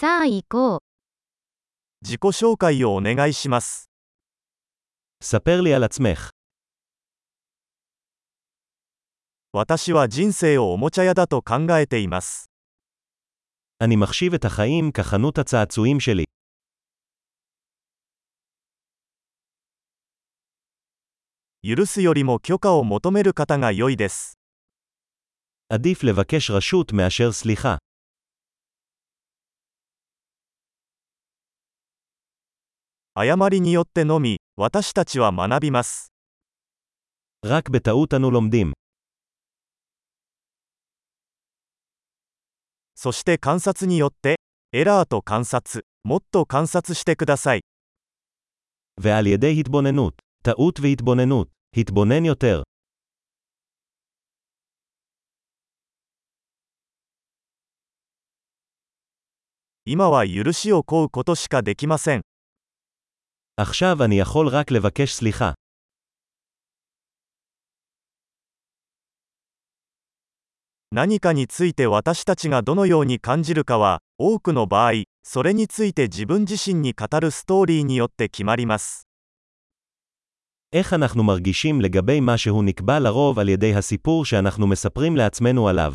さあ行こう。自己紹介をお願いします。 ספר לי על עצמך. 私は人生をおもちゃ屋だと考えています。 אני מחשיב את החיים כחנות הצעצועים שלי. 許すよりも許可を求める方が良いです。 עדיף לבקש רשות מאשר סליחה. 誤りによってのみ、私たちは学びます。 רק בטעות אנו לומדים. そして観察によって、エラーと観察、もっと観察してください。 ועל ידי התבוננות. טעות והתבוננות. התבונן יותר. 今は許しを請うことしかできません。 עכשיו אני יכול רק לבקש סליחה. 何かについて私たちがどのように感じるかは、多くの場合、それについて自分自身に語るストーリーによって決まります。 איך אנחנו מרגישים לגבי משהו נקבע לרוב על ידי הסיפור שאנחנו מספרים לעצמנו עליו.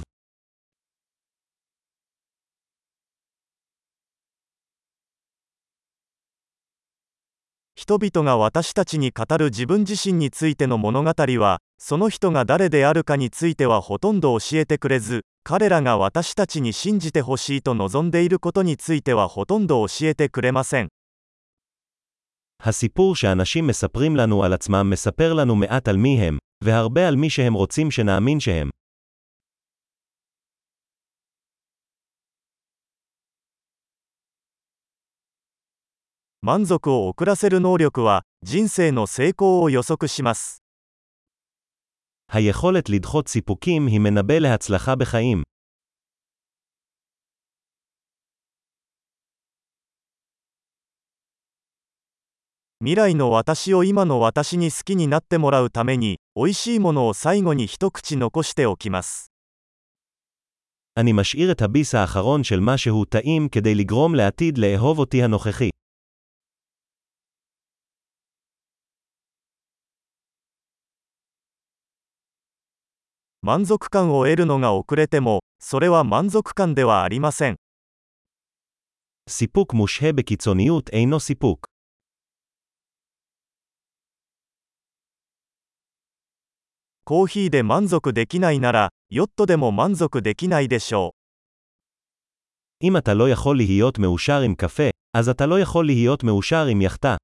人々が私たちに語る自分自身についての物語は、その人が誰であるかについてはほとんど教えてくれず、彼らが私たちに信じてほしいと望んでいることについてはほとんど教えてくれません。 הסיפור שאנשים מספרים לנו על עצמם מספר לנו מעט על מי הם, והרבה על מי שהם רוצים שנאמין שהם. 満足を遅らせる能力は、人生の成功を予測します。 היכולת לדחות סיפוקים היא מנבא להצלחה בחיים. 未来の私を今の私に好きになってもらうために、美味しいものを最後に一口残しておきます。 אני משאיר את הביס האחרון של משהו טעים כדי לגרום לעתיד לאהוב אותי הנוכחי. 満足感を得るのが遅れても、それは満足感ではありません。 סיפוק מושהה בקיצוניות אינו סיפוק. コーヒーで満足できないなら、ヨットでも満足できないでしょう。 אם אתה לא יכול להיות מאושר עם קפה, אז אתה לא יכול להיות מאושר עם יאכטה.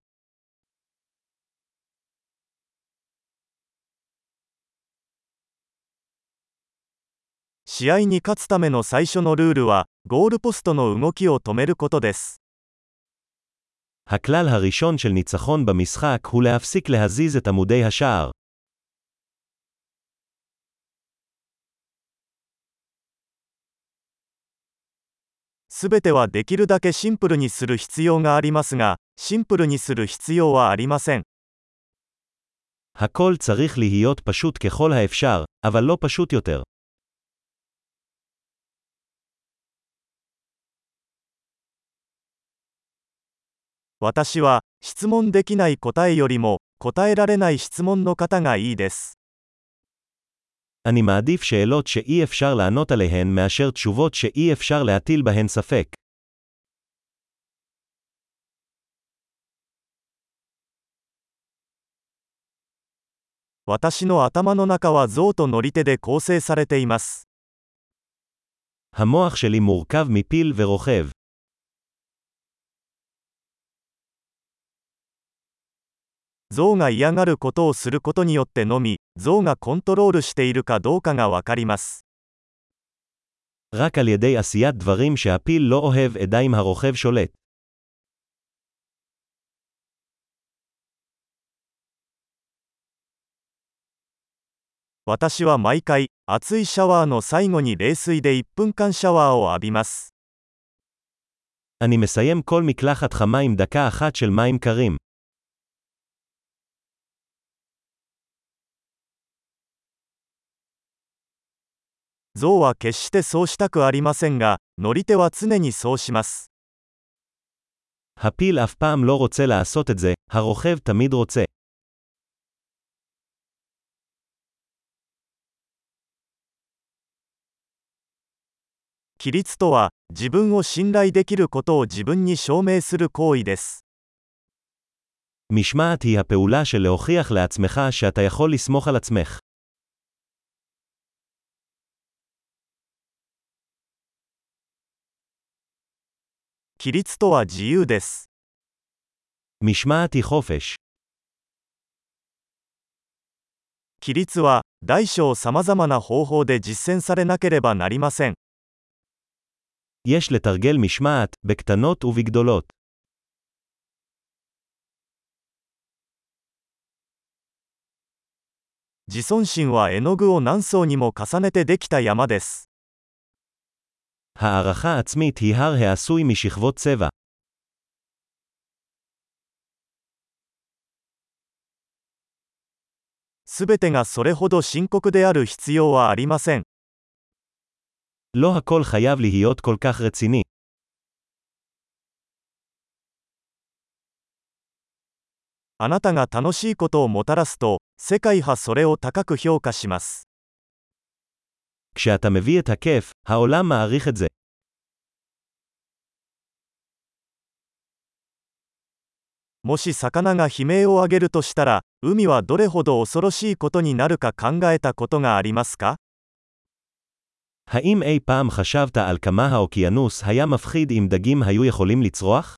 試合に勝つための最初のルールは、ゴールポストの動きを止めることです。 הכלל הראשון של ניצחון במשחק הוא להפסיק להזיז את עמודי השער. すべてはできるだけシンプルにする必要がありますが、シンプルにする必要はありません。 הכל צריך להיות פשוט ככל האפשר, אבל לא פשוט יותר. 私は、質問できない答えよりも、答えられない質問の方がいいです。 אני מעדיף שאלות שאי אפשר לענות עליהן מאשר תשובות שאי אפשר להטיל בהן ספק. 私の頭の中は象と乗り手で構成されています。 המוח שלי מורכב מפיל ורוכב. 象が嫌がることをすることによってのみ、象がコントロールしているかどうかがわかります。 רק על ידי עשיית דברים שהפיל לא אוהב אדע אם הרוכב שולט. 私は毎回、熱いシャワーの最後に冷水で1分間シャワーを浴びます。 אני מסיים כל מקלחת חמה עם דקה אחת של מים קרים. 象は決してそうしたくありませんが、乗り手は常にそうします。 הפיל אף פעם לא רוצה לעשות את זה, הרוכב תמיד רוצה. 規律とは、自分を信頼できることを自分に証明する行為です。 משמעת היא הפעולה של להוכיח לעצמך שאתה יכול לסמוך על עצמך. 規律とは自由です。 משמעת היא חופש. 規律は、大小さまざまな方法で実践されなければなりません。 יש לתרגל משמעת, בקטנות ובגדולות. 自尊心は絵の具を何層にも重ねてできた山です。 הערכה עצמית היא הר העשוי משכבות צבע. すべてがそれほど深刻である必要はありません。 לא הכל חייב להיות כל כך רציני. あなたが楽しいことをもたらすと、世界はそれを高く評価します。 כשאתה מביא את הכיף, העולם מעריך את זה. もし魚が悲鳴を上げるとしたら、海はどれほど恐ろしいことになるか考えたことがありますか האם אי פעם חשבת על כמה האוקיינוס היה מפחיד אם דגים היו יכולים לצרוח?